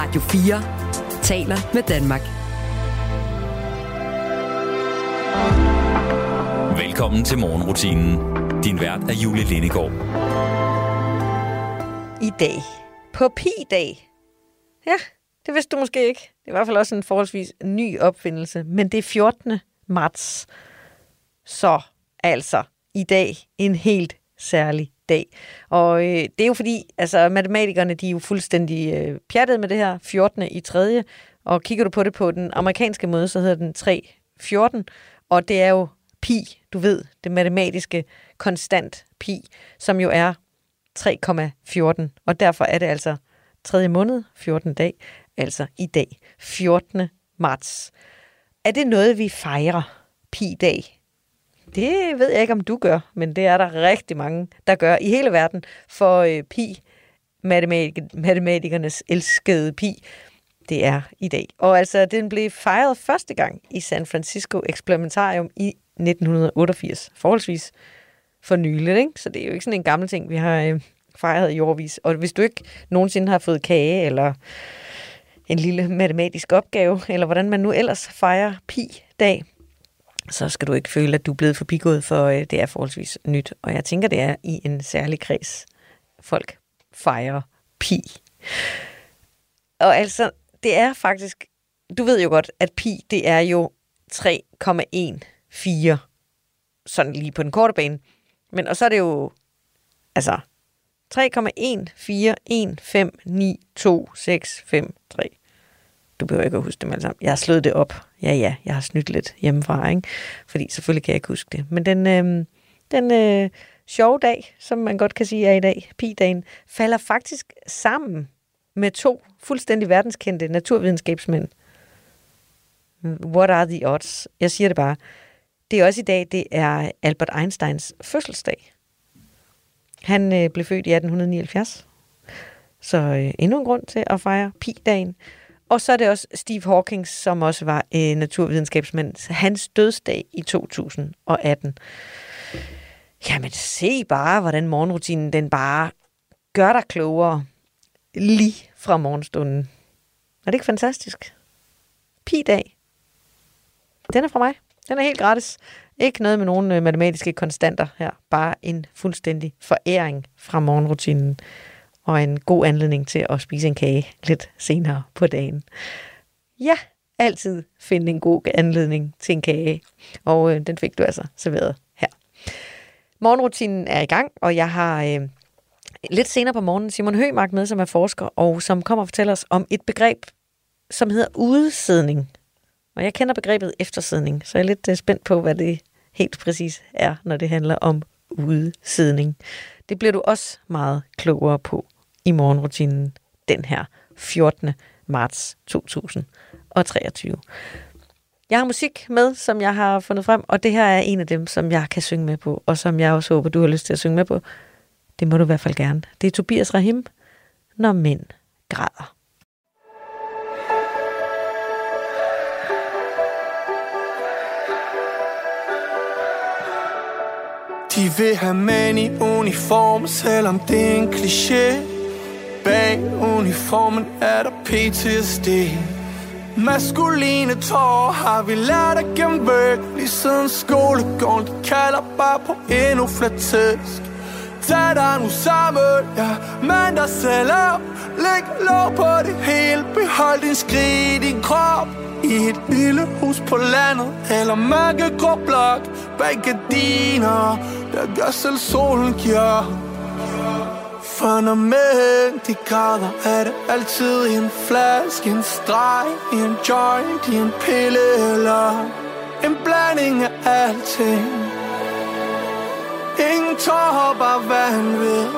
Radio 4 taler med Danmark. Velkommen til morgenrutinen. Din vært er Julie Lindegård. I dag. På Pi-dag. Ja, det vidste du måske ikke. Det er i hvert fald også en forholdsvis ny opfindelse, men det er 14. marts. Så altså i dag en helt særlig dag. Og øh, det er jo fordi, altså matematikerne, de er jo fuldstændig øh, pjattede med det her 14. i 3. og kigger du på det på den amerikanske måde, så hedder den 314, og det er jo pi, du ved, det matematiske konstant pi, som jo er 3,14, og derfor er det altså 3. måned, 14 dag, altså i dag, 14. marts. Er det noget, vi fejrer pi-dag? Det ved jeg ikke, om du gør, men det er der rigtig mange, der gør i hele verden for øh, pi, matematik- matematikernes elskede pi. Det er i dag. Og altså, den blev fejret første gang i San Francisco Experimentarium i 1988. Forholdsvis for nyligt, ikke? Så det er jo ikke sådan en gammel ting, vi har øh, fejret i årvis. Og hvis du ikke nogensinde har fået kage, eller en lille matematisk opgave, eller hvordan man nu ellers fejrer pi-dag, så skal du ikke føle, at du er blevet forbigået, for øh, det er forholdsvis nyt. Og jeg tænker, det er i en særlig kreds. Folk fejrer pi. Og altså, det er faktisk, du ved jo godt, at pi, det er jo 3,14, sådan lige på den korte bane. Men og så er det jo, altså, 3,1415926553. Du behøver ikke at huske dem alle sammen. Jeg har slået det op. Ja, ja, jeg har snydt lidt hjemmefra, ikke? Fordi selvfølgelig kan jeg ikke huske det. Men den, øh, den øh, sjove dag, som man godt kan sige er i dag, pi-dagen, falder faktisk sammen med to fuldstændig verdenskendte naturvidenskabsmænd. What are the odds? Jeg siger det bare. Det er også i dag, det er Albert Einsteins fødselsdag. Han øh, blev født i 1879. Så øh, endnu en grund til at fejre pi-dagen. Og så er det også Steve Hawking, som også var øh, naturvidenskabsmand. Hans dødsdag i 2018. Jamen se bare, hvordan morgenrutinen den bare gør dig klogere lige fra morgenstunden. Er det ikke fantastisk? Pi-dag. Den er fra mig. Den er helt gratis. Ikke noget med nogen øh, matematiske konstanter her. Bare en fuldstændig foræring fra morgenrutinen. Og en god anledning til at spise en kage lidt senere på dagen. Ja, altid finde en god anledning til en kage. Og øh, den fik du altså serveret her. Morgenrutinen er i gang, og jeg har øh, lidt senere på morgenen Simon Høgmark med, som er forsker, og som kommer og fortæller os om et begreb, som hedder udsidning. Og jeg kender begrebet eftersidning, så jeg er lidt øh, spændt på, hvad det helt præcis er, når det handler om udsidning. Det bliver du også meget klogere på i morgenrutinen den her 14. marts 2023. Jeg har musik med, som jeg har fundet frem, og det her er en af dem, som jeg kan synge med på, og som jeg også håber, du har lyst til at synge med på. Det må du i hvert fald gerne. Det er Tobias Rahim, Når mænd græder. De vil have mænd i uniform, selvom det er en kliché Bag uniformen er der PTSD Maskuline tårer har vi lært at gemme væk Lige siden skolegården, de kalder bare på endnu flere tæsk. Tag dig nu sammen, ja, mand dig selv op Læg lov på det hele, behold din skrig i din krop i et lille hus på landet Eller mørkegrå blok Bag gardiner Der gør selv solen giver for når mænd de græder Er det altid en flaske En streg en joint en pille eller En blanding af alting. Ingen tårer, bare vanvid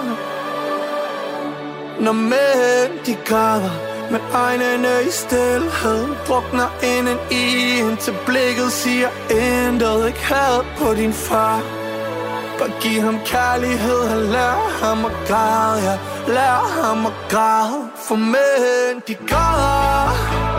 Når mænd de græder med øjnene i stillhed Drukner inden i Indtil blikket siger intet Ikke had på din far. Bare giv ham kærlighed. Og lær ham at græde. Ja, lær ham at græde. For mænd, de græder.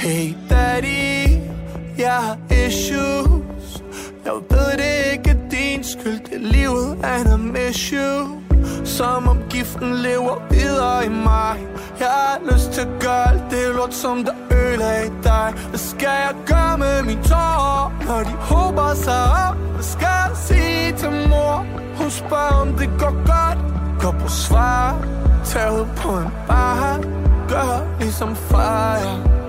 Hey daddy, jeg har issues. Jeg ved det ikke er din skyld, det livet and I miss you Som om giften lever videre i mig. Jeg har lyst til at gøre det lort, som der øler i dig. Hvad skal jeg gøre med mine tårer, når de håber sig op? Hvad skal jeg sige til mor? Hun spørger, om det går godt. Gå på svar, tag ud på en bar. Gør ligesom far, ja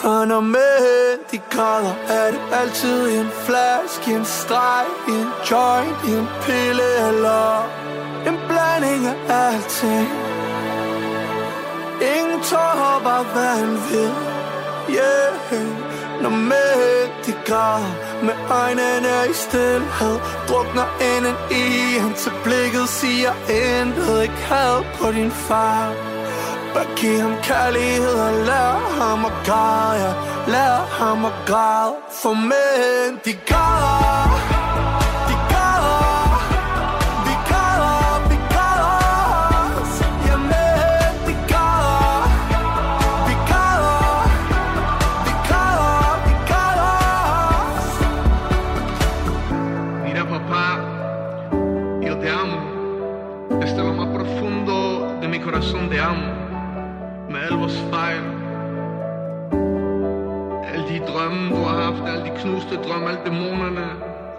for når mænd de græder. Er det altid en flaske, en streg, en joint, en pille eller En blanding af alting? Ingen tårer, bare hvad han vil Yeah. Når mænd de græder. Med øjnene i stillhed. Drukner inden i han Til blikket siger intet. Ikke had på din far. Bare giv ham kærlighed og lær ham at græde ja. Lær ham at græde For mænd de græder knuste drømme, alle dæmonerne,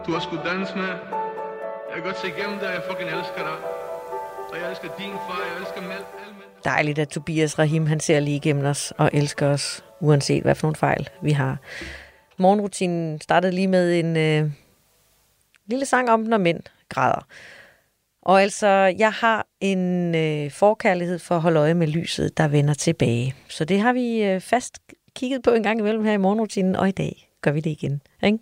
du har skulle danse med. Jeg kan godt se igennem dig, jeg fucking elsker dig. Og jeg elsker din far, jeg elsker Mel. Dejligt, at Tobias Rahim han ser lige igennem os og elsker os, uanset hvad for nogle fejl vi har. Morgenrutinen startede lige med en øh, lille sang om, når mænd græder. Og altså, jeg har en øh, forkærlighed for at holde øje med lyset, der vender tilbage. Så det har vi øh, fast kigget på en gang imellem her i morgenrutinen, og i dag gør vi det igen. Ikke?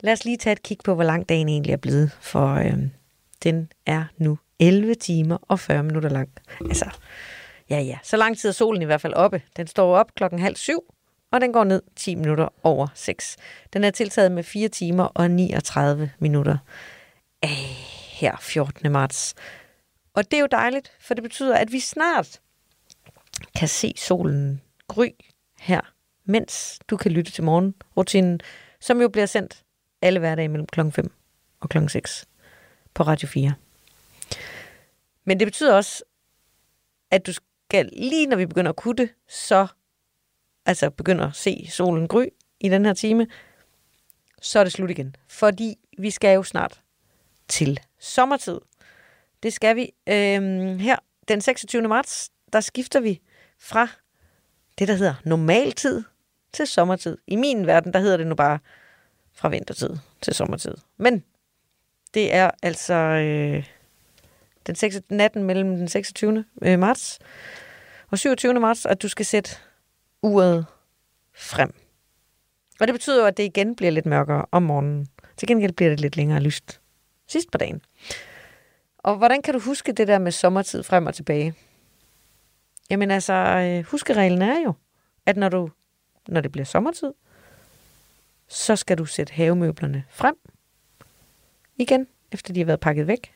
Lad os lige tage et kig på, hvor lang dagen egentlig er blevet, for øh, den er nu 11 timer og 40 minutter lang. Altså, ja ja, så lang tid er solen i hvert fald oppe. Den står op klokken halv syv, og den går ned 10 minutter over 6. Den er tiltaget med 4 timer og 39 minutter. Æh, her 14. marts. Og det er jo dejligt, for det betyder, at vi snart kan se solen gry her, mens du kan lytte til morgenrutinen, som jo bliver sendt alle hverdage mellem kl. 5 og kl. 6 på Radio 4. Men det betyder også, at du skal, lige når vi begynder at kutte, så altså begynder at se solen gry i den her time, så er det slut igen. Fordi vi skal jo snart til sommertid. Det skal vi. Øhm, her den 26. marts, der skifter vi fra det, der hedder normaltid til sommertid. I min verden, der hedder det nu bare fra vintertid til sommertid. Men det er altså øh, den 6, natten mellem den 26. øh, marts og 27. marts, at du skal sætte uret frem. Og det betyder jo, at det igen bliver lidt mørkere om morgenen. Til gengæld bliver det lidt længere lyst sidst på dagen. Og hvordan kan du huske det der med sommertid frem og tilbage? Jamen altså, øh, huskereglen er jo, at når, du, når det bliver sommertid, så skal du sætte havemøblerne frem igen, efter de har været pakket væk.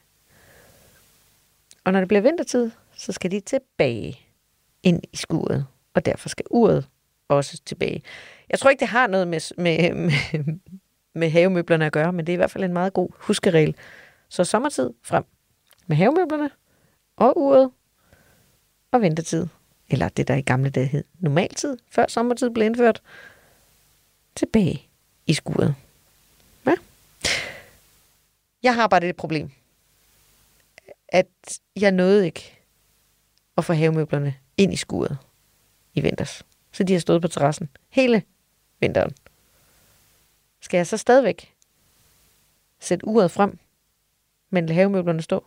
Og når det bliver vintertid, så skal de tilbage ind i skuret, og derfor skal uret også tilbage. Jeg tror ikke, det har noget med, med, med, med havemøblerne at gøre, men det er i hvert fald en meget god huskeregel. Så sommertid frem med havemøblerne og uret og vintertid, eller det der i gamle dage hed normaltid, før sommertid blev indført, tilbage i skuret. Ja. Jeg har bare det problem, at jeg nåede ikke at få havemøblerne ind i skuret i vinters. Så de har stået på terrassen hele vinteren. Skal jeg så stadigvæk sætte uret frem, men lade havemøblerne stå?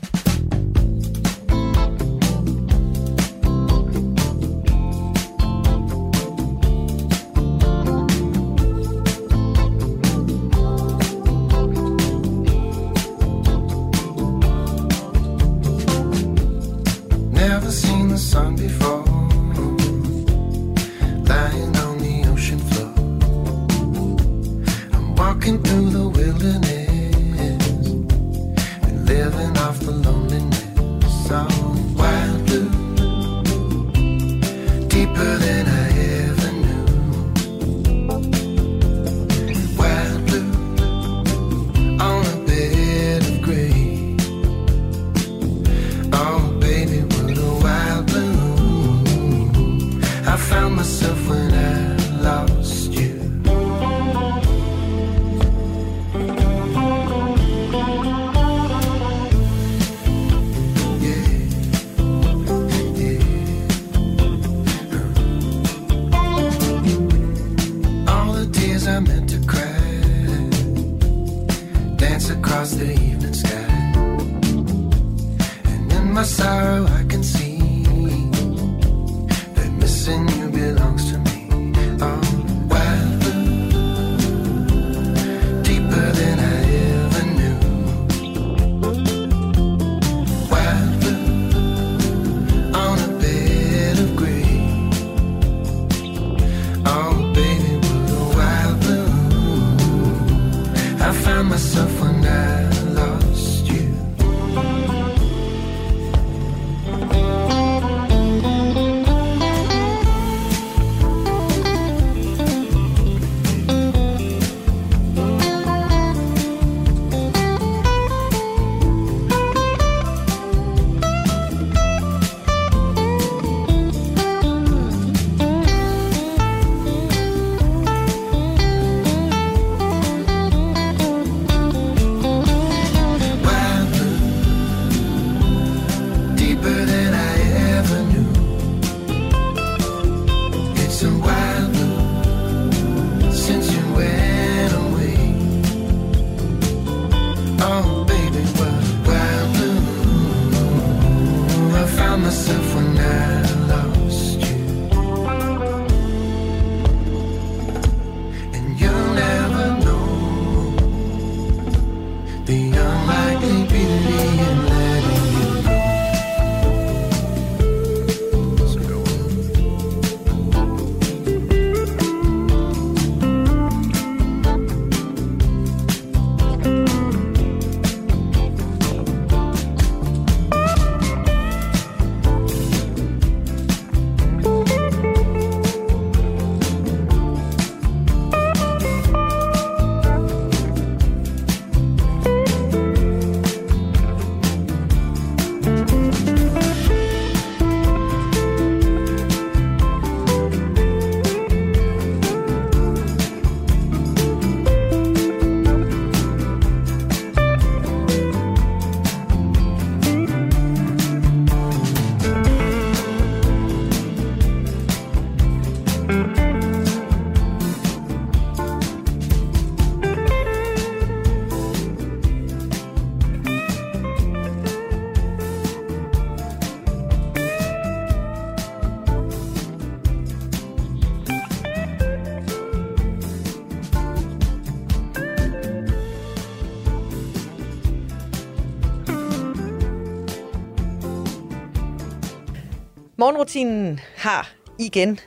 Morgenrutinen har igen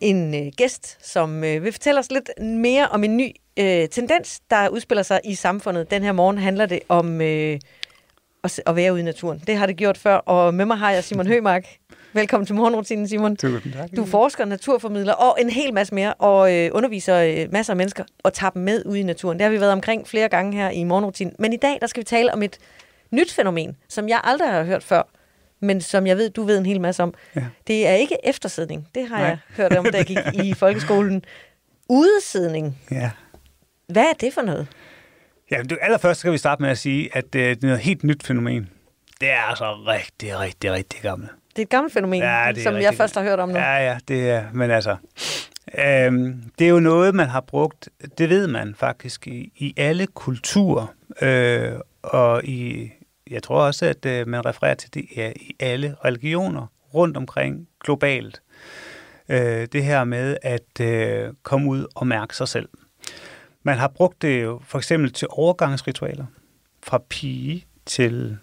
en øh, gæst, som øh, vil fortælle os lidt mere om en ny øh, tendens, der udspiller sig i samfundet. Den her morgen handler det om øh, at, at være ude i naturen. Det har det gjort før, og med mig har jeg Simon Hømark. Velkommen til morgenrutinen, Simon. Tusind tak. Du er forsker, naturformidler og en hel masse mere, og øh, underviser øh, masser af mennesker og tager dem med ud i naturen. Det har vi været omkring flere gange her i morgenrutinen. Men i dag, der skal vi tale om et nyt fænomen, som jeg aldrig har hørt før. Men som jeg ved, du ved en hel masse om. Ja. Det er ikke eftersidning. Det har Nej. jeg hørt om, da jeg gik i folkeskolen. Udesidning. Ja. Hvad er det for noget? Ja, det- allerførst skal vi starte med at sige, at øh, det er noget helt nyt fænomen. Det er altså rigtig, rigtig, rigtig gammelt. Det er et gammelt fænomen, Ja, som jeg først har hørt om nu. Ja, ja, det er, men altså, øhm, det er jo noget, man har brugt, det ved man faktisk, i, i alle kulturer, øh, og i, jeg tror også, at øh, man refererer til det ja, i alle religioner rundt omkring globalt. Øh, det her med at øh, komme ud og mærke sig selv. Man har brugt det jo for eksempel til overgangsritualer, fra pige til,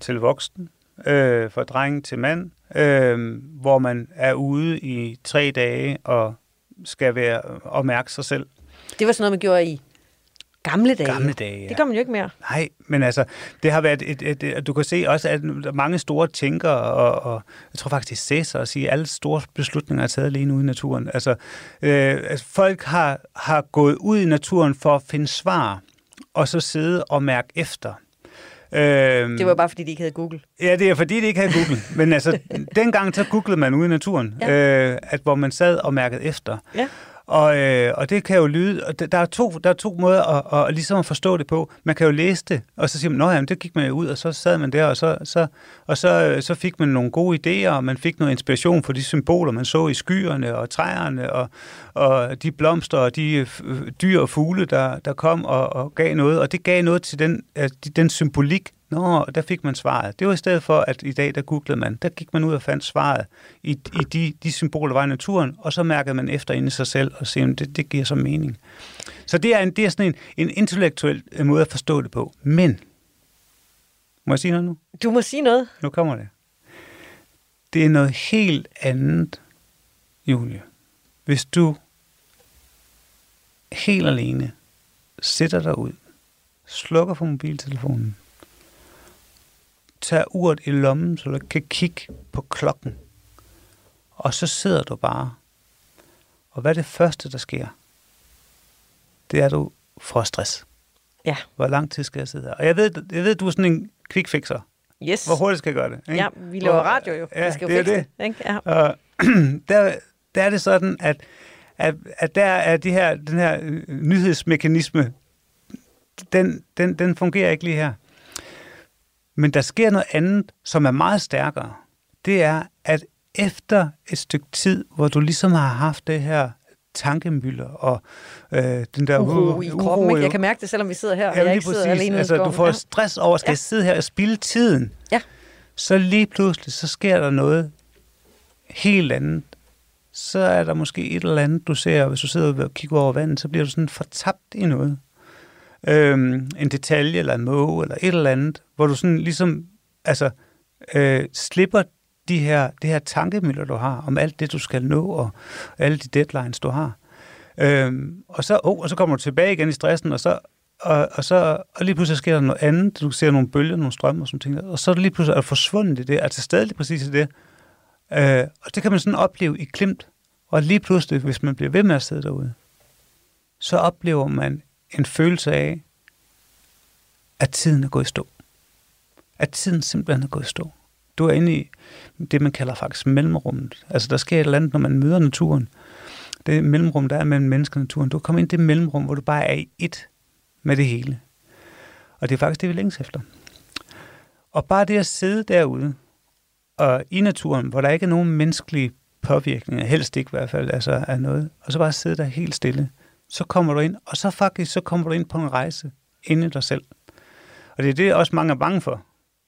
til voksen, øh, fra dreng til mand, øh, hvor man er ude i tre dage og skal være og mærke sig selv. Det var sådan noget, man gjorde i gamle dage. Gamle dage, ja. Det gør man jo ikke mere. Nej, men altså, det har været et, et, et du kan se også, at mange store tænkere, og, og jeg tror faktisk, det er Cæsar at sige, at alle store beslutninger er taget alene ude i naturen. Altså, øh, altså folk har, har gået ud i naturen for at finde svar, og så sidde og mærke efter. Øh, Det var bare, fordi de ikke havde Google. Ja, det er fordi, de ikke havde Google. Men altså, dengang så googlede man ude i naturen, ja. øh, at, hvor man sad og mærkede efter. Ja. Og, øh, og det kan jo lyde, og der er to, der er to måder at, at, ligesom at forstå det på. Man kan jo læse det, og så siger man, nå jamen, det gik man jo ud, og så sad man der, og så, så, og så, øh, så fik man nogle gode idéer, og man fik noget inspiration for de symboler, man så i skyerne og træerne, og, og de blomster og de øh, dyr og fugle, der, der kom og, og gav noget, og det gav noget til den, øh, den symbolik, Nå, der fik man svaret. Det var i stedet for, at i dag, der googlede man, der gik man ud og fandt svaret i, i de, de symboler, der var i naturen, og så mærkede man efter inde i sig selv og se, det, det giver så mening. Så det er, en, det er sådan en, en intellektuel øh, måde at forstå det på. Men, må jeg sige noget nu? Du må sige noget. Nu kommer det. Det er noget helt andet, Julie. Hvis du helt alene sætter dig ud, slukker for mobiltelefonen, tager uret i lommen, så du kan kigge på klokken, og så sidder du bare. Og hvad er det første, der sker? Det er, at du får stress. Ja. Hvor lang tid skal jeg sidde her? Og jeg ved, jeg ved du er sådan en quick fixer. Yes. Hvor hurtigt skal jeg gøre det? Ikke? Ja, vi laver radio jo. Ja, vi skal jo det er fikse det. Ikke? Ja. Og der, der er det sådan, at, at, at der er de her, den her nyhedsmekanisme, den, den, den fungerer ikke lige her. Men der sker noget andet, som er meget stærkere. Det er, at efter et stykke tid, hvor du ligesom har haft det her tankemøller og øh, den der Uro i kroppen. Ikke? jo. Jeg kan mærke det, selvom vi sidder her, og Ja, jeg ikke sidder alene altså, du får stress over, skal Ja. jeg sidde her og spille tiden? Ja. Så lige pludselig, så sker der noget helt andet. Så er der måske et eller andet, du ser, hvis du sidder og kigger over vandet, så bliver du sådan fortabt i noget. Øhm, en detalje, eller en måge, eller et eller andet, hvor du sådan ligesom, altså, øh, slipper de her, det her tankemøller, du har, om alt det, du skal nå, og alle de deadlines, du har. Øhm, og, så, oh, og så kommer du tilbage igen i stressen, og så, og, og, så, og lige pludselig sker der noget andet. Du ser nogle bølger, nogle strømme og sådan ting. Og så er det lige pludselig er du forsvundet i det, altså stadig lige præcis i det. Øh, og det kan man sådan opleve i klimt. Og lige pludselig, hvis man bliver ved med at sidde derude, så oplever man en følelse af, at tiden er gået i stå. At tiden simpelthen er gået i stå. Du er inde i det, man kalder faktisk mellemrummet. Altså, der sker et eller andet, når man møder naturen. Det mellemrum, der er mellem mennesker og naturen. Du kommer ind i det mellemrum, hvor du bare er i ét med det hele. Og det er faktisk det, vi længes efter. Og bare det at sidde derude, og i naturen, hvor der ikke er nogen menneskelige påvirkninger, helst ikke i hvert fald, altså af noget, og så bare sidde der helt stille, så kommer du ind, og så faktisk, så kommer du ind på en rejse inde i dig selv. Og det er det, også mange er bange for.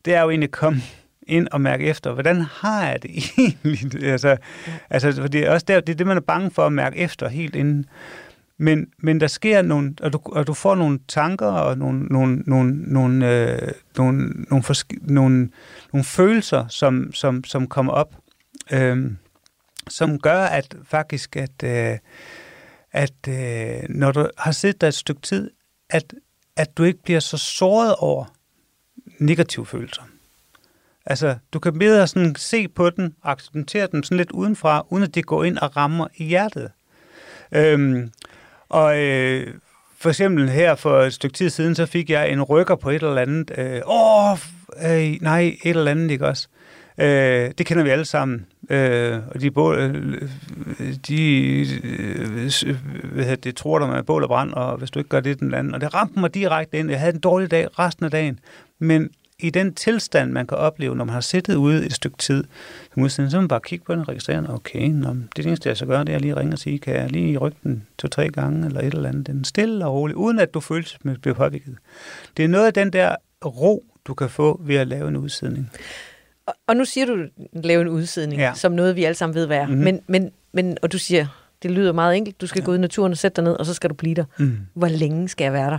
Det er jo egentlig at komme ind og mærke efter, hvordan har jeg det egentlig? Altså, altså for det er også der, det er det, man er bange for at mærke efter helt inden. Men, men der sker nogle, og du, og du får nogle tanker og nogle, nogle, nogle, nogle, øh, nogle, nogle, forsk- nogle, nogle følelser, som, som, som kommer op, øh, som gør, at faktisk, at, øh, at øh, når du har siddet der et stykke tid, at, at du ikke bliver så såret over negative følelser. Altså, du kan bedre sådan se på den, acceptere den sådan lidt udenfra, uden at det går ind og rammer i hjertet. Øhm, og øh, for eksempel her for et stykke tid siden, så fik jeg en rykker på et eller andet. Øh, Åh, øh, nej, et eller andet, ikke også? Øh, det kender vi alle sammen. Øh, og de, bål, øh, de øh, det, tror der med bål og brand, og hvis du ikke gør det, den anden. Og det ramte mig direkte ind. Jeg havde en dårlig dag resten af dagen. Men i den tilstand, man kan opleve, når man har siddet ude et stykke tid, som udsendelse, så må man bare kigge på den og registrere, okay, nå, det eneste, jeg så gør, det er at lige ringe og sige, kan jeg lige rykke den to-tre gange, eller et eller andet. Den stille og rolig, uden at du føles med bliver påvirket. Det er noget af den der ro, du kan få ved at lave en udsidning. Og, nu siger du, lave en udsidning, Ja. som noget, vi alle sammen ved, hvad er. Mhm. Mm-hmm. Men, men, men, og du siger, det lyder meget enkelt. Du skal ja. gå ud i naturen og sætte dig ned, og så skal du blive der. Mm. Hvor længe skal jeg være der?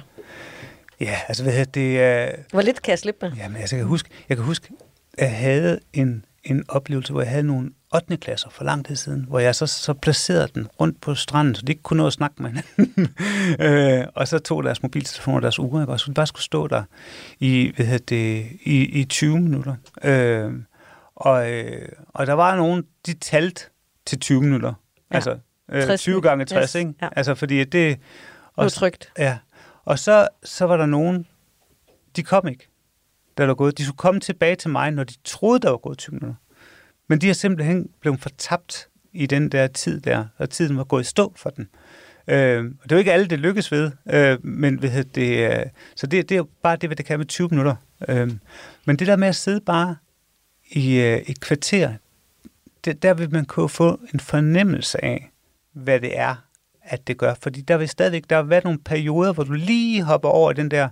Ja, altså hvad hedder det... er... Hvor lidt kan jeg slippe med? Jamen, altså, jeg kan huske, jeg kan huske, at jeg havde en, en oplevelse, hvor jeg havde nogle 8. klasser for lang tid siden, hvor jeg så, så placerede den rundt på stranden, så de ikke kunne nå at snakke med hinanden. øh, og så tog deres mobiltelefoner og deres uger, og så de bare skulle stå der i, hvad hedder det, i, i 20 minutter. Øh, og, øh, og der var nogen, de talte til 20 minutter. Ja. Altså øh, 60 20 gange 60, Yes, ikke? ja. Altså, fordi det... Det og- trygt. Ja, og så, så var der nogen, de kom ikke, da der var gået. De skulle komme tilbage til mig, når de troede, der var gået 20 minutter. Men de er simpelthen blevet fortabt i den der tid der, og tiden var gået i stå for den. Øh, og det er jo ikke alle, det lykkes ved, øh, men ved det, øh, så det, det er jo bare det, hvad det kan med 20 minutter. Øh, men det der med at sidde bare i øh, et kvarter, det, der vil man kunne få en fornemmelse af, hvad det er, at det gør. Fordi der vil stadigvæk, der vil være nogle perioder, hvor du lige hopper over i den der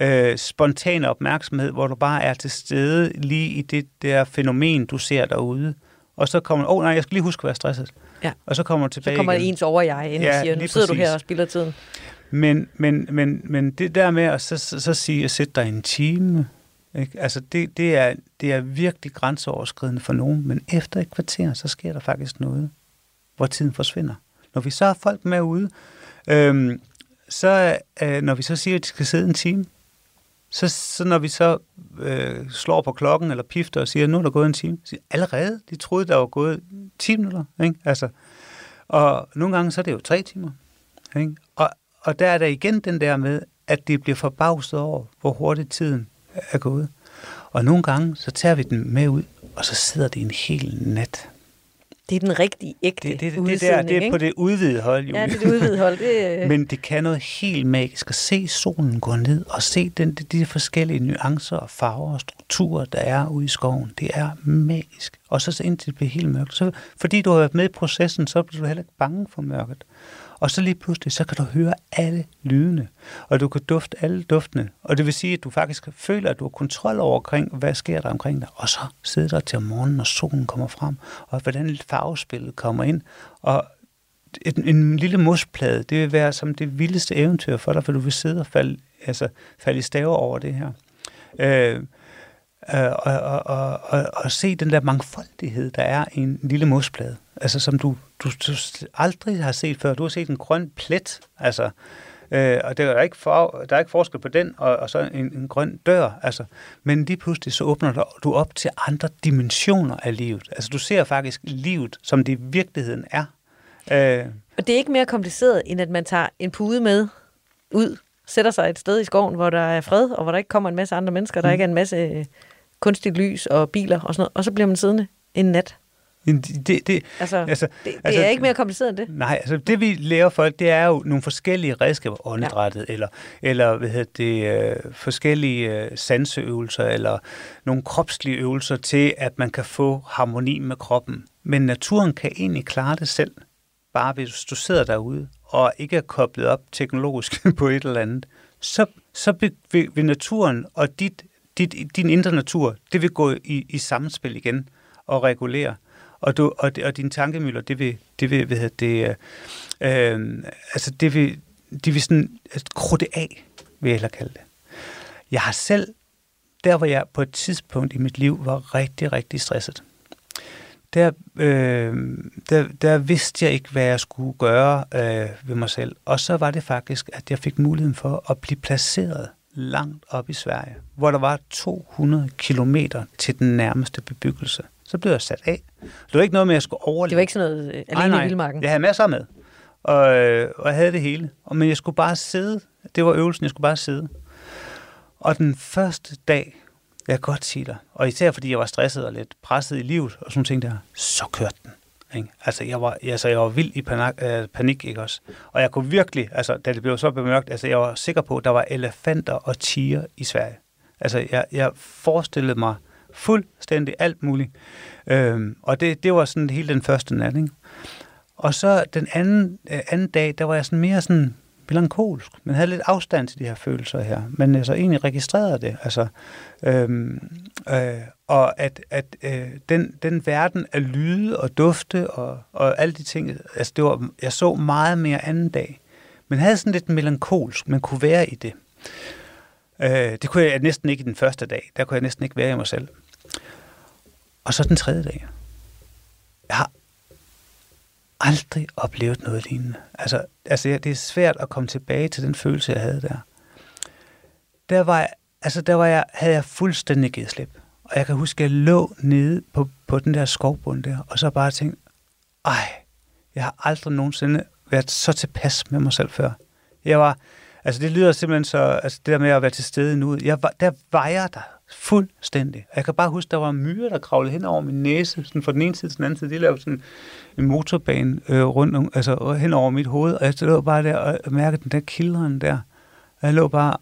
øh, spontane opmærksomhed, hvor du bare er til stede lige i det der fænomen, du ser derude. Og så kommer åh oh, nej, jeg skal lige huske at være stresset. Ja. Og så kommer du Så tilbage kommer igen. ens over jeg ind Ja, og siger, nu sidder du præcis. her og spilder tiden. Men, men, men, men det der med at så, så, så sige, at sætte dig en time, ikke? Altså det, det, er, det er virkelig grænseoverskridende for nogen, men efter et kvarter, så sker der faktisk noget, hvor tiden forsvinder. Når vi så har folk med ude, øhm, så øh, når vi så siger, at de skal sidde en time, så, så når vi så øh, slår på klokken eller pifter og siger, nu er der gået en time, så siger, allerede, de troede, der var gået 10 minutter. Ikke? Altså, og nogle gange så er det jo tre timer. Ikke? Og, og der er der igen den der med, at det bliver forbavset over, hvor hurtigt tiden er gået. Og nogle gange, så tager vi den med ud, og så sidder det en hel nat. Det er den rigtige, ægte Det, det, det, det, der, det er ikke? på det udvidede hold, Julie. Ja, det er det udvidede hold. Det, øh, Men det kan noget helt magisk at se solen gå ned og se den, de, de forskellige nuancer og farver og strukturer, der er ude i skoven. Det er magisk. Og så indtil det bliver helt mørkt. Så, fordi du har været med i processen, så bliver du heller ikke bange for mørket. Og så lige pludselig, så kan du høre alle lydene, og du kan dufte alle duftene. Og det vil sige, at du faktisk føler, at du har kontrol over, omkring, hvad sker der omkring dig. Og så sidder der til om morgenen, når solen kommer frem, og hvordan farvespillet kommer ind. Og en, en lille mosplade, det vil være som det vildeste eventyr for dig, for du vil sidde og falde, altså, falde i staver over det her. Øh, øh, og, og, og, og, og se den der mangfoldighed, der er i en lille mosplade. Altså som du, du, du aldrig har set før. Du har set en grøn plet, altså, øh, og der er, ikke for, der er ikke forskel på den og, og så en, en grøn dør. Altså. Men lige pludselig så åbner du, du op til andre dimensioner af livet. Altså du ser faktisk livet, som det i virkeligheden er. Øh, Og det er ikke mere kompliceret, end at man tager en pude med ud, sætter sig et sted i skoven, hvor der er fred, og hvor der ikke kommer en masse andre mennesker, der Mm. ikke er en masse øh, kunstigt lys og biler og sådan noget, og så bliver man siddende en nat. det, det, det, Altså, Altså, det, det altså- er ikke mere kompliceret end det. Nej, altså det vi lærer folk, det er jo nogle forskellige redskaber, åndedrættet, ja. eller, eller hvad hedder det, øh, forskellige øh, sanseøvelser, eller nogle kropslige øvelser til, at man kan få harmoni med kroppen. Men naturen kan egentlig klare det selv, bare hvis du sidder derude, og ikke er koblet op teknologisk på et eller andet. Så, så vil, vil, vil naturen og dit, dit, din indre natur, det vil gå i, i samspil igen og regulere. Og, du, og, og dine tankemøller, det vil, det vil, hvad hedder det, øh, øh altså det vil, de vil sådan altså, krudte af, vil jeg hellere kalde det. Jeg har selv, der hvor jeg på et tidspunkt i mit liv var rigtig, rigtig stresset, der, øh, der, der vidste jeg ikke, hvad jeg skulle gøre øh, ved mig selv. Og så var det faktisk, at jeg fik muligheden for at blive placeret langt op i Sverige, hvor der var 200 kilometer til den nærmeste bebyggelse. Så blev jeg sat af. Det var ikke noget med, at jeg skulle overleve. Det var ikke sådan noget øh, Nej, alene nej. i vildmarken. Jeg havde masser med. Og, øh, og jeg havde det hele. Og, men jeg skulle bare sidde. Det var øvelsen, jeg skulle bare sidde. Og den første dag, Jeg kan godt sige dig. Og især fordi jeg var stresset og lidt presset i livet, og sådan ting der, så kørte den. Ikke? Altså, jeg var, altså, jeg var vild i panik, øh, panik, ikke også? Og jeg kunne virkelig, altså, da det blev så bemørkt, altså, jeg var sikker på, at der var elefanter og tiger i Sverige. Altså, jeg, jeg forestillede mig fuldstændig alt muligt. Øhm, og det, det var sådan hele den første nat, ikke? Og så den anden, øh, anden dag, der var jeg sådan mere sådan melankolsk, men havde lidt afstand til de her følelser her. Men altså egentlig registrerede det. Altså, øhm, øh, og at, at øh, den, den verden af lyde og dufte og, og alle de ting, altså det var, jeg så meget mere anden dag. Men havde sådan lidt melankolsk, man kunne være i det. Øh, det kunne jeg næsten ikke i den første dag. Der kunne jeg næsten ikke være i mig selv. Og så den tredje dag. Jeg har aldrig oplevet noget lignende. Altså, altså det er svært at komme tilbage til den følelse, jeg havde der. Der var jeg, altså der var jeg, havde jeg fuldstændig givet slip. Og jeg kan huske, at jeg lå nede på, på den der skovbund der, og så bare tænkte, ej, jeg har aldrig nogensinde været så tilpas med mig selv før. Jeg var, altså det lyder simpelthen så, altså det der med at være til stede nu, jeg var, der var jeg der fuldstændig. Og Jeg kan bare huske, der var myrer, der kravlede hen over min næse, sådan fra den ene side til den anden side. De lavede sådan en motorbane øh, rundt om, altså hen over mit hoved, og jeg lå bare der og mærkede den der kilderen der. Og jeg lå bare,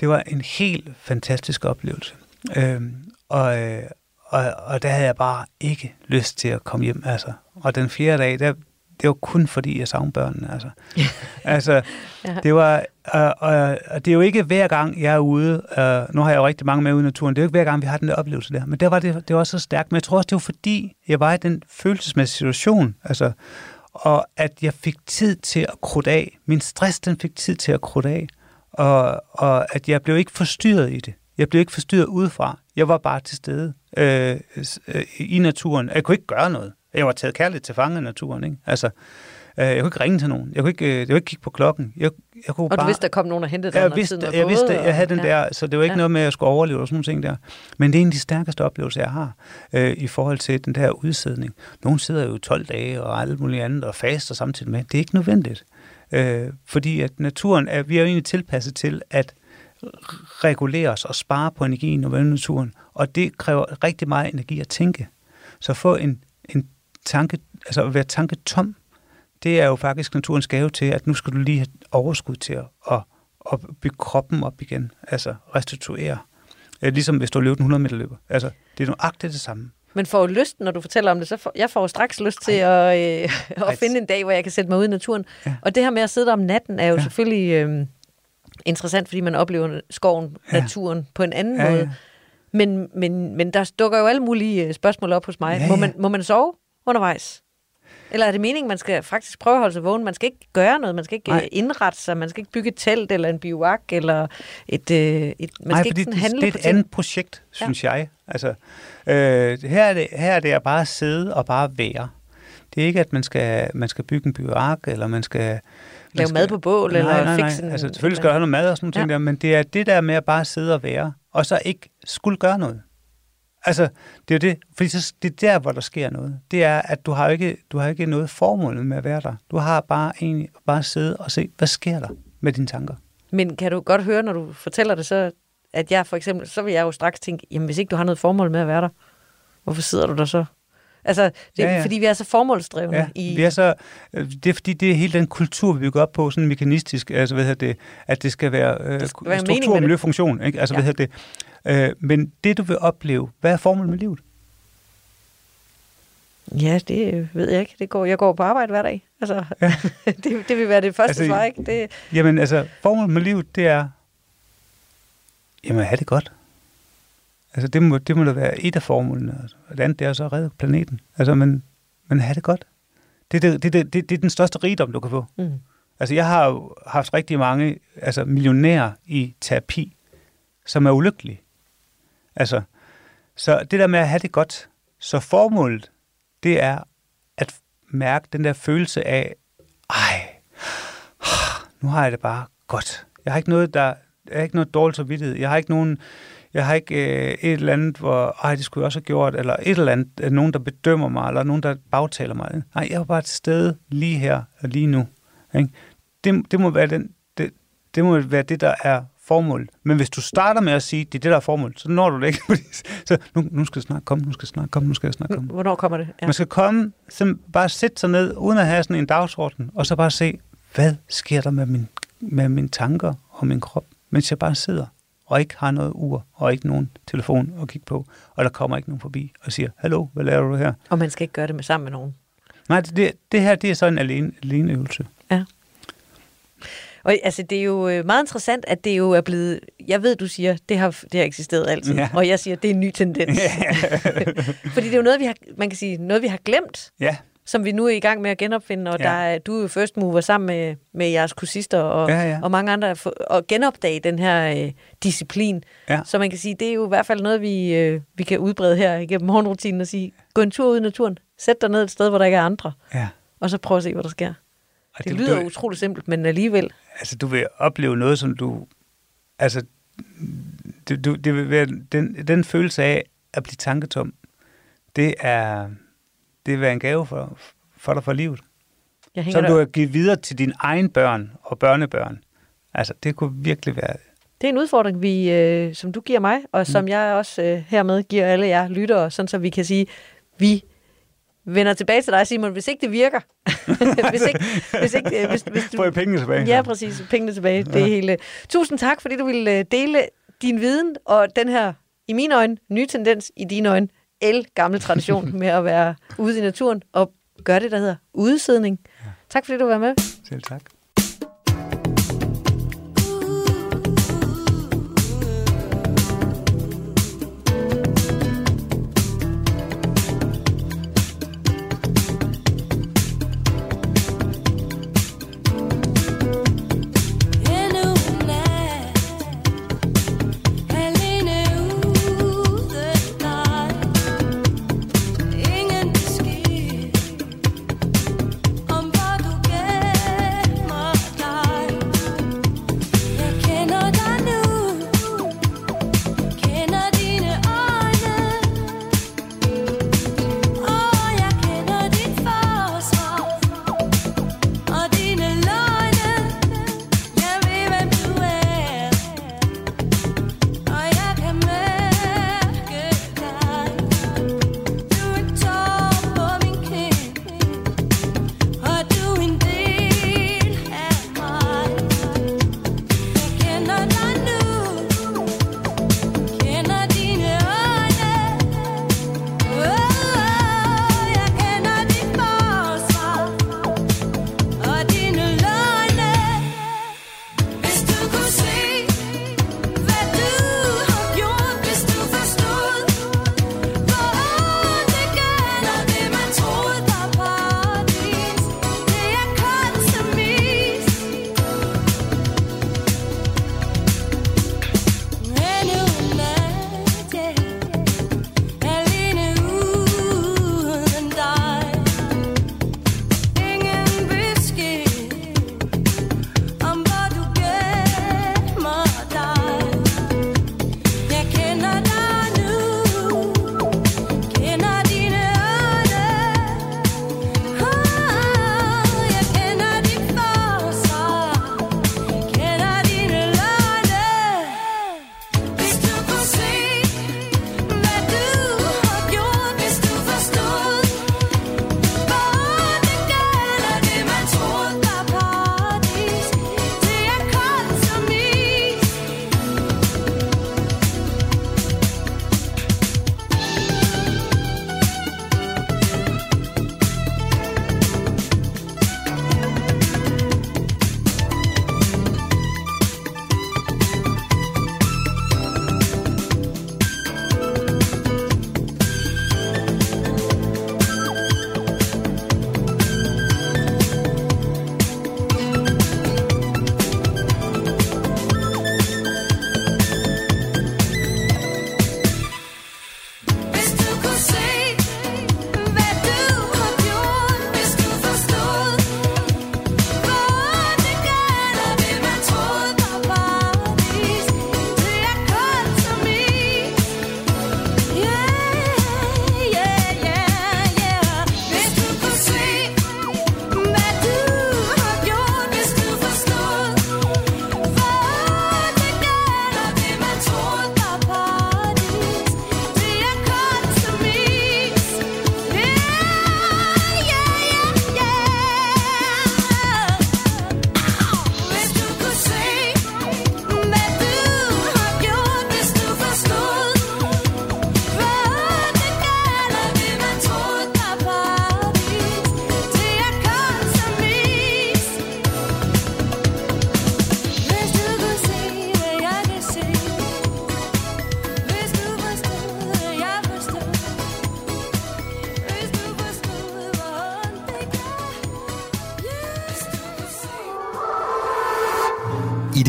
det var en helt fantastisk oplevelse. Øhm, og, øh, og, og der havde jeg bare ikke lyst til at komme hjem, altså. Og den fjerde dag, der, det var kun fordi, jeg savnede børnene, altså. altså, Ja. det var, og, og, og det er jo ikke hver gang, jeg er ude, uh, nu har jeg jo rigtig mange med ude i naturen, det er jo ikke hver gang, vi har den der oplevelse der, men der var det, det var så stærkt, men jeg tror også, det var fordi, jeg var i den følelsesmæssige situation, altså, og at jeg fik tid til at krudte af. Min stress, den fik tid til at krudte af, og, og at jeg blev ikke forstyrret i det. Jeg blev ikke forstyrret udefra. Jeg var bare til stede øh, øh, i naturen. Jeg kunne ikke gøre noget. Jeg var taget kærligt til fange af naturen. Ikke? Altså, øh, jeg kunne ikke ringe til nogen. Jeg kunne ikke, øh, jeg kunne ikke kigge på klokken. Jeg, jeg kunne Og bare... du vidste, der kom nogen og hentede dig, jeg vidste, tiden jeg vidste, jeg og- havde den ja. der, så det var ikke Ja. noget med, at jeg skulle overleve og sådan nogle ting der. Men det er en af de stærkeste oplevelser, jeg har øh, i forhold til den der udsædning. Nogle sidder jo i 12 dage og alt muligt andet og faster samtidig med. Det er ikke nødvendigt. Øh, fordi at naturen er, vi er jo egentlig tilpasset til at os og spare på energien og naturen. Og det kræver rigtig meget energi at tænke. Så få en, en tanke, altså at være tanketom, det er jo faktisk naturens gave til, at nu skal du lige have overskud til at, at, at bygge kroppen op igen. Altså restituere. Ligesom hvis du har løbet en 100 meter løber. Altså, det er nøjagtigt det samme. Men får lyst, når du fortæller om det, så får, jeg får straks lyst til at, øh, at finde en dag, hvor jeg kan sætte mig ud i naturen. Ja. Og det her med at sidde der om natten er jo Ja. selvfølgelig øh, interessant, fordi man oplever skoven, Ja. naturen på en anden Ja, måde. ja. Men, men, men der dukker jo alle mulige øh, spørgsmål op hos mig. Ja, Må, man, må man sove undervejs? Eller er det meningen, man skal faktisk prøve at holde sig vågen? Man skal ikke gøre noget, man skal ikke Nej. Nej. indrette sig, man skal ikke bygge et telt eller en bivak, eller et, øh, et man Nej, skal ikke sådan det, handle det er et ting. andet projekt, synes ja. jeg. Altså, øh, her, er det, her er det at bare sidde og bare være. Det er ikke, at man skal, man skal bygge en bioark, eller man skal... Lave skal, mad på bål, nej, eller nej, nej. fikse en- Altså, selvfølgelig skal der have noget mad og sådan noget, Ja. ja. der, men det er det der med at bare sidde og være, og så ikke skulle gøre noget. Altså, det er jo det, fordi så, det er der, hvor der sker noget. Det er, at du har jo ikke, du har ikke noget formål med at være der. Du har bare egentlig bare sidde og se, hvad sker der med dine tanker. Men kan du godt høre, når du fortæller det, så at jeg for eksempel, så vil jeg jo straks tænke, jamen hvis ikke du har noget formål med at være der, hvorfor sidder du der så? Altså, det, ja, Ja, fordi vi er så formålsdrevne Ja, i... vi er så, øh, det er fordi, det er hele den kultur, vi bygger op på, sådan mekanistisk, altså hvad hedder det, at det skal være, øh, skal være struktur, med det. miljø, funktion, ikke? Altså Ja. hvad hedder det. Øh, men det, du vil opleve, hvad er formålet med livet? Ja, det ved jeg ikke. Det går, jeg går på arbejde hver dag. Altså, ja. det, det vil være det første Altså, svar, ikke? Det, Jamen altså, formålet med livet, det er, jamen have det godt. Altså det må, det må da være et af formålene. Altså. Og det andet, det er så at redde planeten. Altså, men, men have det godt. Det, det, det, det, det, det er den største rigdom, du kan få. mm. Altså, jeg har jo haft rigtig mange altså, millionærer i terapi, som er ulykkelige. Altså, så det der med at have det godt, så formålet, det er at mærke den der følelse af, ej, nu har jeg det bare godt. Jeg har ikke noget, der, jeg har ikke noget dårligt samvittighed. Jeg har ikke nogen, jeg har ikke øh, et eller andet, hvor, ej, det skulle jeg også have gjort, eller et eller andet, øh, nogen, der bedømmer mig, eller nogen, der bagtaler mig. Nej, jeg er bare til stede lige her og lige nu. Ikke? Det, det, må være den, det, det må være det, der er formålet. Men hvis du starter med at sige, det er det, der er formålet, så når du det ikke. Fordi, så nu, nu skal jeg snart komme, nu skal jeg snart komme, nu skal jeg snart komme. Hvornår kommer det? Ja. Man skal komme, bare sætte sig ned, uden at have sådan en dagsorden, og så bare se, hvad sker der med, min, med mine tanker og min krop, mens jeg bare sidder og ikke har noget ur, og ikke nogen telefon at kigge på, og der kommer ikke nogen forbi og siger, hallo, hvad laver du her? Og man skal ikke gøre det med sammen med nogen. Nej, det, det her, det er så en alene, alene øvelse. Og altså, det er jo øh, meget interessant, at det jo er blevet... Jeg ved, du siger, det har, det har eksisteret altid. Ja. Og jeg siger, det er en ny tendens. Fordi det er jo noget, vi har, man kan sige, noget, vi har glemt, Ja, som vi nu er i gang med at genopfinde. Og Ja. der er, du er jo first mover sammen med, med jeres kursister og, Ja, ja. og mange andre, og genopdage den her øh, disciplin. Ja. Så man kan sige, det er jo i hvert fald noget, vi, øh, vi kan udbrede her igennem morgenrutinen og sige, gå en tur ud i naturen. Sæt dig ned et sted, hvor der ikke er andre. ja. Og så prøv at se, hvad der sker. Og Det lyder du, utroligt simpelt, men alligevel. altså, du vil opleve noget, som du... Altså, det, du, det vil være den, den følelse af at blive tanketom, det er, det vil være en gave for, for dig for livet. Jeg Som du har givet videre til dine egne børn og børnebørn. Altså, det kunne virkelig være... Det er en udfordring, vi, øh, som du giver mig, og som jeg også øh, hermed giver alle jer lyttere, sådan så vi kan sige, vi vender tilbage til dig, Simon, hvis ikke det virker. hvis ikke, hvis ikke, øh, hvis, hvis Får jeg pengene tilbage? Ja, præcis. Pengene tilbage. Det hele. Tusind tak, fordi du ville øh, dele din viden og den her, i mine øjne, nye tendens, i dine øjne, el gamle tradition med at være ude i naturen og gøre det, der hedder udesidning. Tak fordi du var med. Selv tak.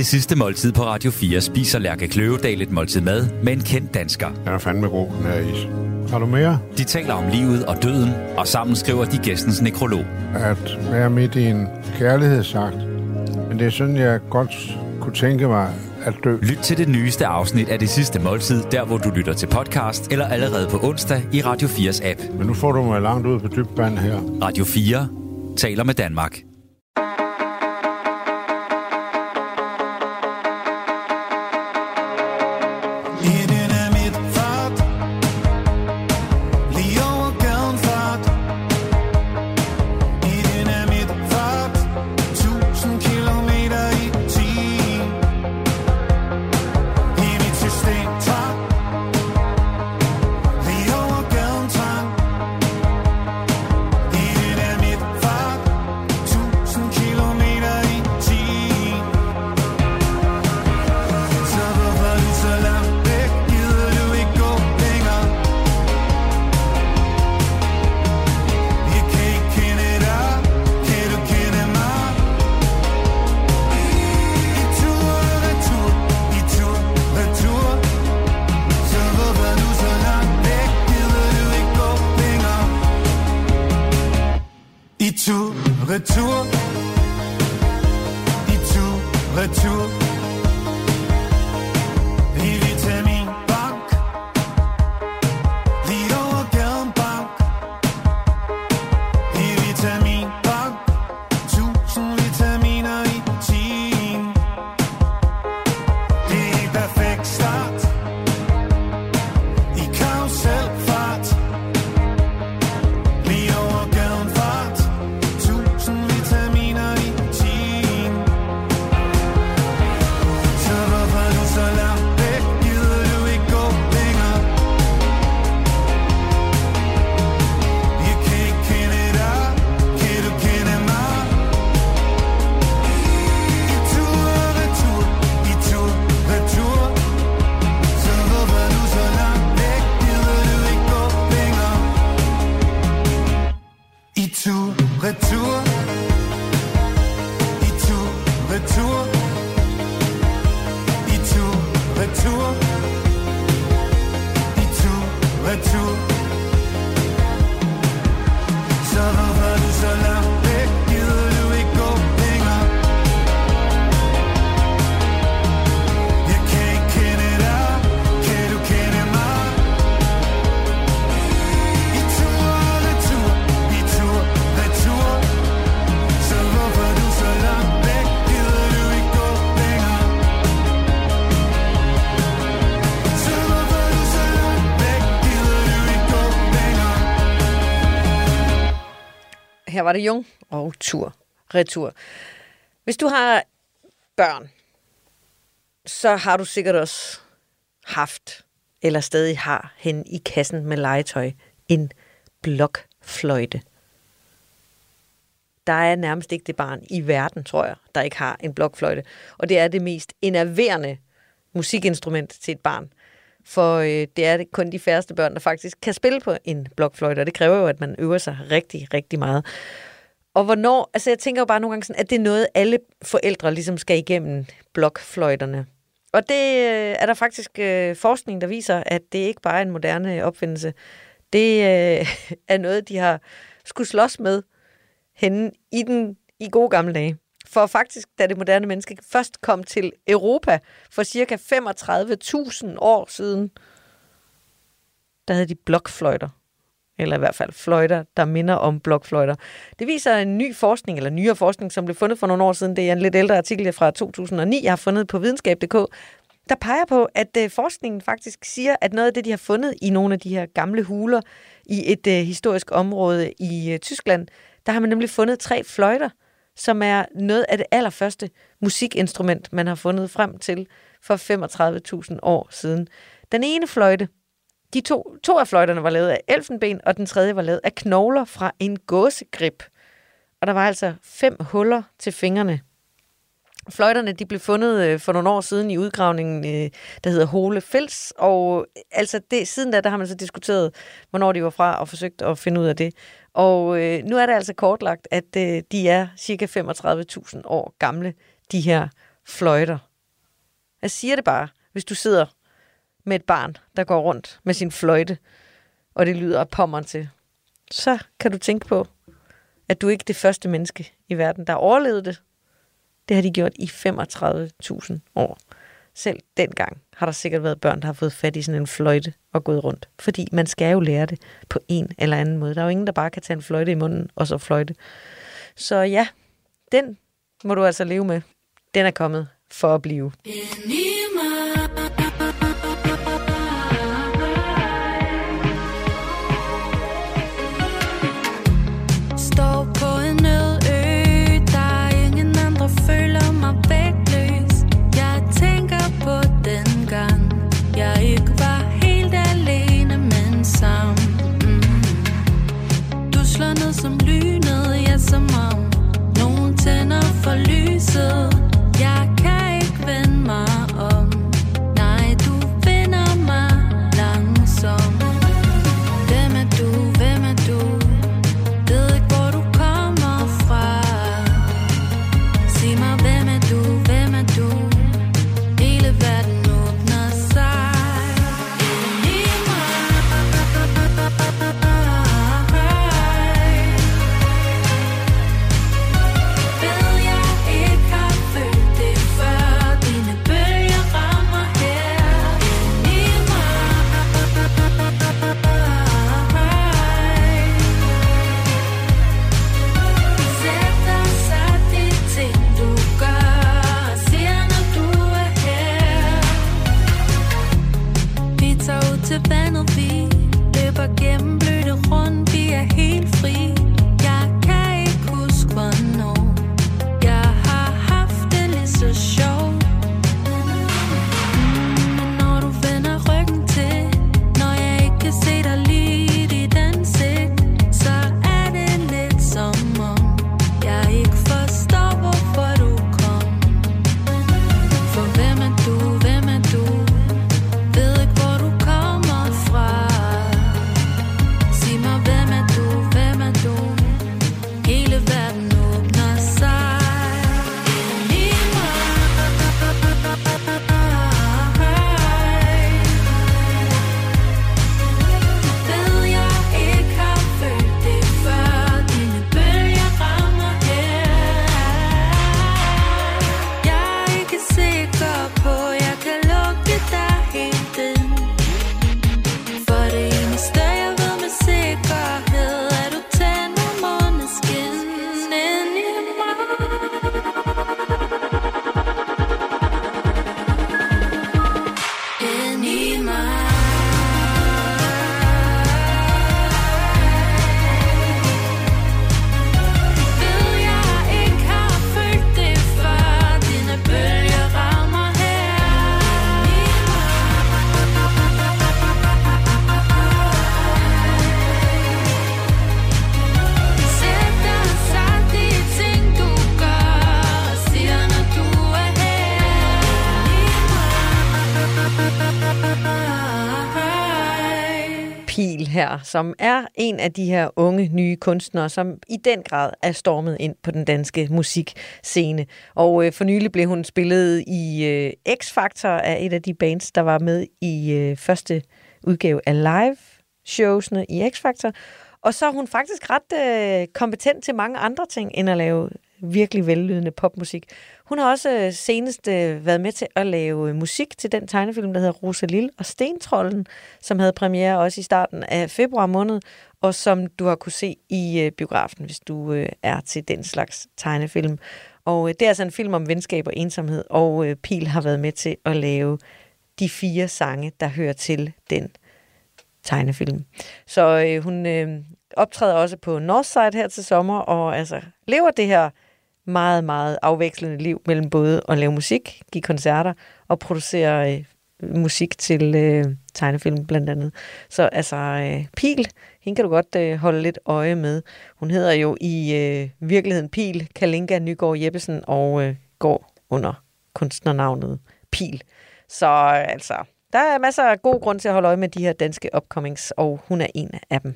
Sidste måltid på Radio 4 spiser Lærke Kløvedal et måltid mad med en kendt dansker. Den er fandme god, den her is. Har du mere? De taler om livet og døden, og sammen skriver de gæstens nekrolog. At være midt i en kærlighedsakt. Men det er sådan, jeg godt kunne tænke mig at dø. Lyt til det nyeste afsnit af det sidste måltid, der hvor du lytter til podcast, eller allerede på onsdag i Radio 4's app. Men nu får du mig langt ud på dybt vand her. Radio 4 taler med Danmark. Var det Jung og tur, retur. Hvis du har børn, så har du sikkert også haft, eller stadig har, hen i kassen med legetøj, en blokfløjte. Der er nærmest ikke det barn i verden, tror jeg, der ikke har en blokfløjte. Og det er det mest enerverende musikinstrument til et barn. For øh, det er det kun de færreste børn, der faktisk kan spille på en blokfløjte, og det kræver jo, at man øver sig rigtig, rigtig meget. Og hvornår, altså jeg tænker jo bare nogle gange sådan, at det er noget, alle forældre ligesom skal igennem blokfløjterne. Og det øh, er der faktisk øh, forskning, der viser, at det ikke bare er en moderne opfindelse. Det øh, er noget, de har skulle slås med henne i den i gode gamle dage. For faktisk, da det moderne menneske først kom til Europa for cirka 35.000 år siden, der havde de blokfløjter. Eller i hvert fald fløjter, der minder om blokfløjter. Det viser en ny forskning, eller nyere forskning, som blev fundet for nogle år siden. Det er en lidt ældre artikel fra 2009, jeg har fundet på videnskab.dk, der peger på, at øh, forskningen faktisk siger, at noget af det, de har fundet i nogle af de her gamle huler i et øh, historisk område i øh, Tyskland, der har man nemlig fundet tre fløjter, som er noget af det allerførste musikinstrument, man har fundet frem til for 35.000 år siden. Den ene fløjte, de to, to af fløjterne var lavet af elfenben, og den tredje var lavet af knogler fra en gåsegrib. Og der var altså fem huller til fingrene. Fløjterne de blev fundet øh, for nogle år siden i udgravningen, øh, der hedder Hole Fels, og øh, altså det, siden da, der har man så diskuteret, hvornår de var fra, og forsøgt at finde ud af det. Og øh, nu er det altså kortlagt, at øh, de er cirka 35.000 år gamle, de her fløjter. Jeg siger det bare, hvis du sidder med et barn, der går rundt med sin fløjte, og det lyder af pommeren til, så kan du tænke på, at du ikke er det første menneske i verden, der har overlevet det. Det har de gjort i 35.000 år. Selv dengang har der sikkert været børn, der har fået fat i sådan en fløjte og gået rundt. Fordi man skal jo lære det på en eller anden måde. Der er jo ingen, der bare kan tage en fløjte i munden og så fløjte. Så ja, den må du altså leve med. Den er kommet for at blive. Står Pil som er en af de her unge nye kunstnere, som i den grad er stormet ind på den danske musikscene. Og øh, for nylig blev hun spillet i øh, X-Factor af et af de bands, der var med i øh, første udgave af live-showsene i X-Factor. Og så er hun faktisk ret øh, kompetent til mange andre ting, end at lave virkelig vellydende popmusik. Hun har også øh, senest øh, været med til at lave øh, musik til den tegnefilm, der hedder Rosa og Stentrollen, som havde premiere også i starten af februar måned, og som du har kunne se i øh, biografen, hvis du øh, er til den slags tegnefilm. Og øh, det er altså en film om venskab og ensomhed, og øh, Pil har været med til at lave de fire sange, der hører til den tegnefilm. Så øh, hun øh, optræder også på Northside her til sommer, og altså lever det her meget, meget afvekslende liv mellem både at lave musik, give koncerter og producere øh, musik til øh, tegnefilm blandt andet. Så altså, øh, Pil, hende kan du godt øh, holde lidt øje med. Hun hedder jo i øh, virkeligheden Pil, Kalinka Nygaard Jeppesen, og øh, går under kunstnernavnet Pil. Så øh, altså, der er masser af god grund til at holde øje med de her danske upcomings, og hun er en af dem.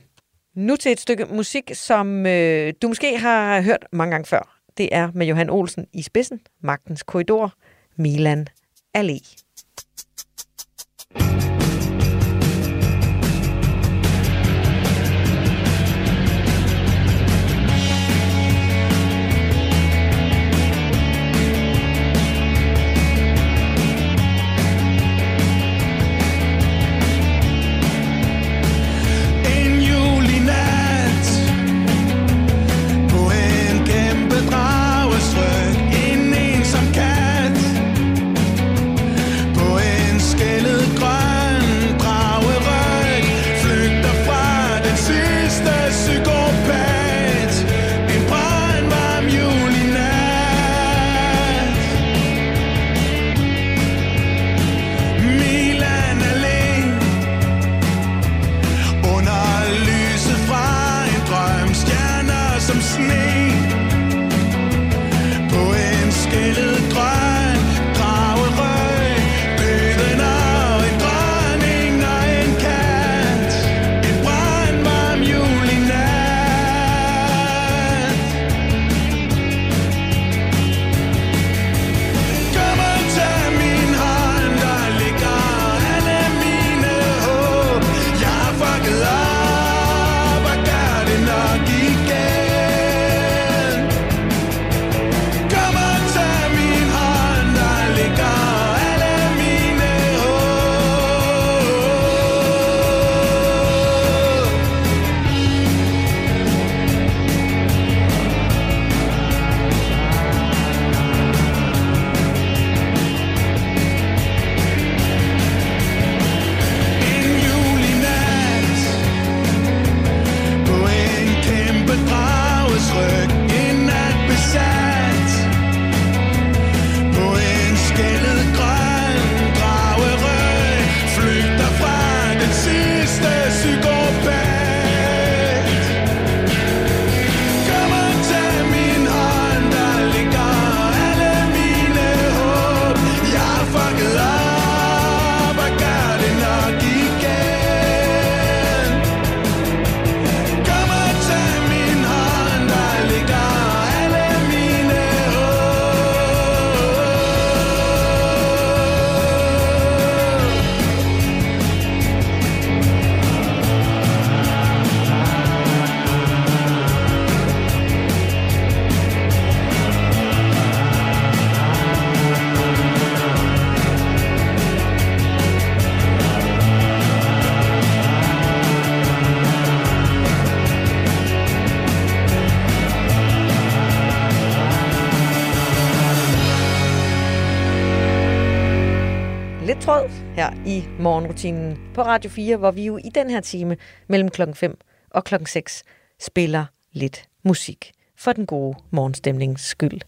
Nu til et stykke musik, som øh, du måske har hørt mange gange før. Det er med Johan Olsen i spidsen, Magtens Korridor. Milan Allé. Lidt tråd her i morgenrutinen på Radio 4, hvor vi jo i den her time mellem klokken 5 og klokken 6 spiller lidt musik for den gode morgenstemnings skyld.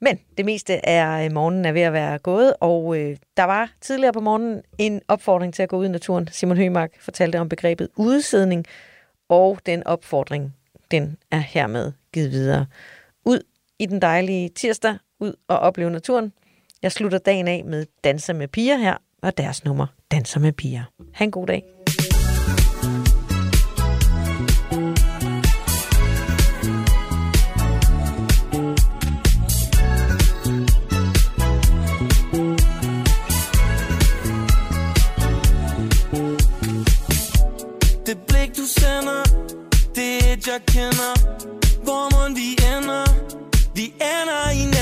Men det meste af øh, morgenen er ved at være gået, og øh, der var tidligere på morgenen en opfordring til at gå ud i naturen. Simon Høgmark fortalte om begrebet udsidning, og den opfordring, den er hermed givet videre. Ud i den dejlige tirsdag, ud og opleve naturen. Jeg slutter dagen af med Danser med piger her, og deres nummer Danser med piger. Ha' en god dag. Det blik du sender Det er et jeg kender Hvor man vi ender Vi ender i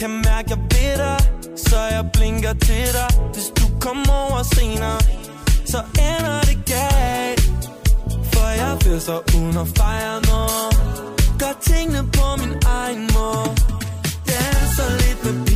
kan mærke jeg ved dig Så jeg blinker til dig. Hvis du kommer over senere Så ender det galt. For jeg vil så uden at fejre noget Gør tingene på min egen måde. Danser lidt med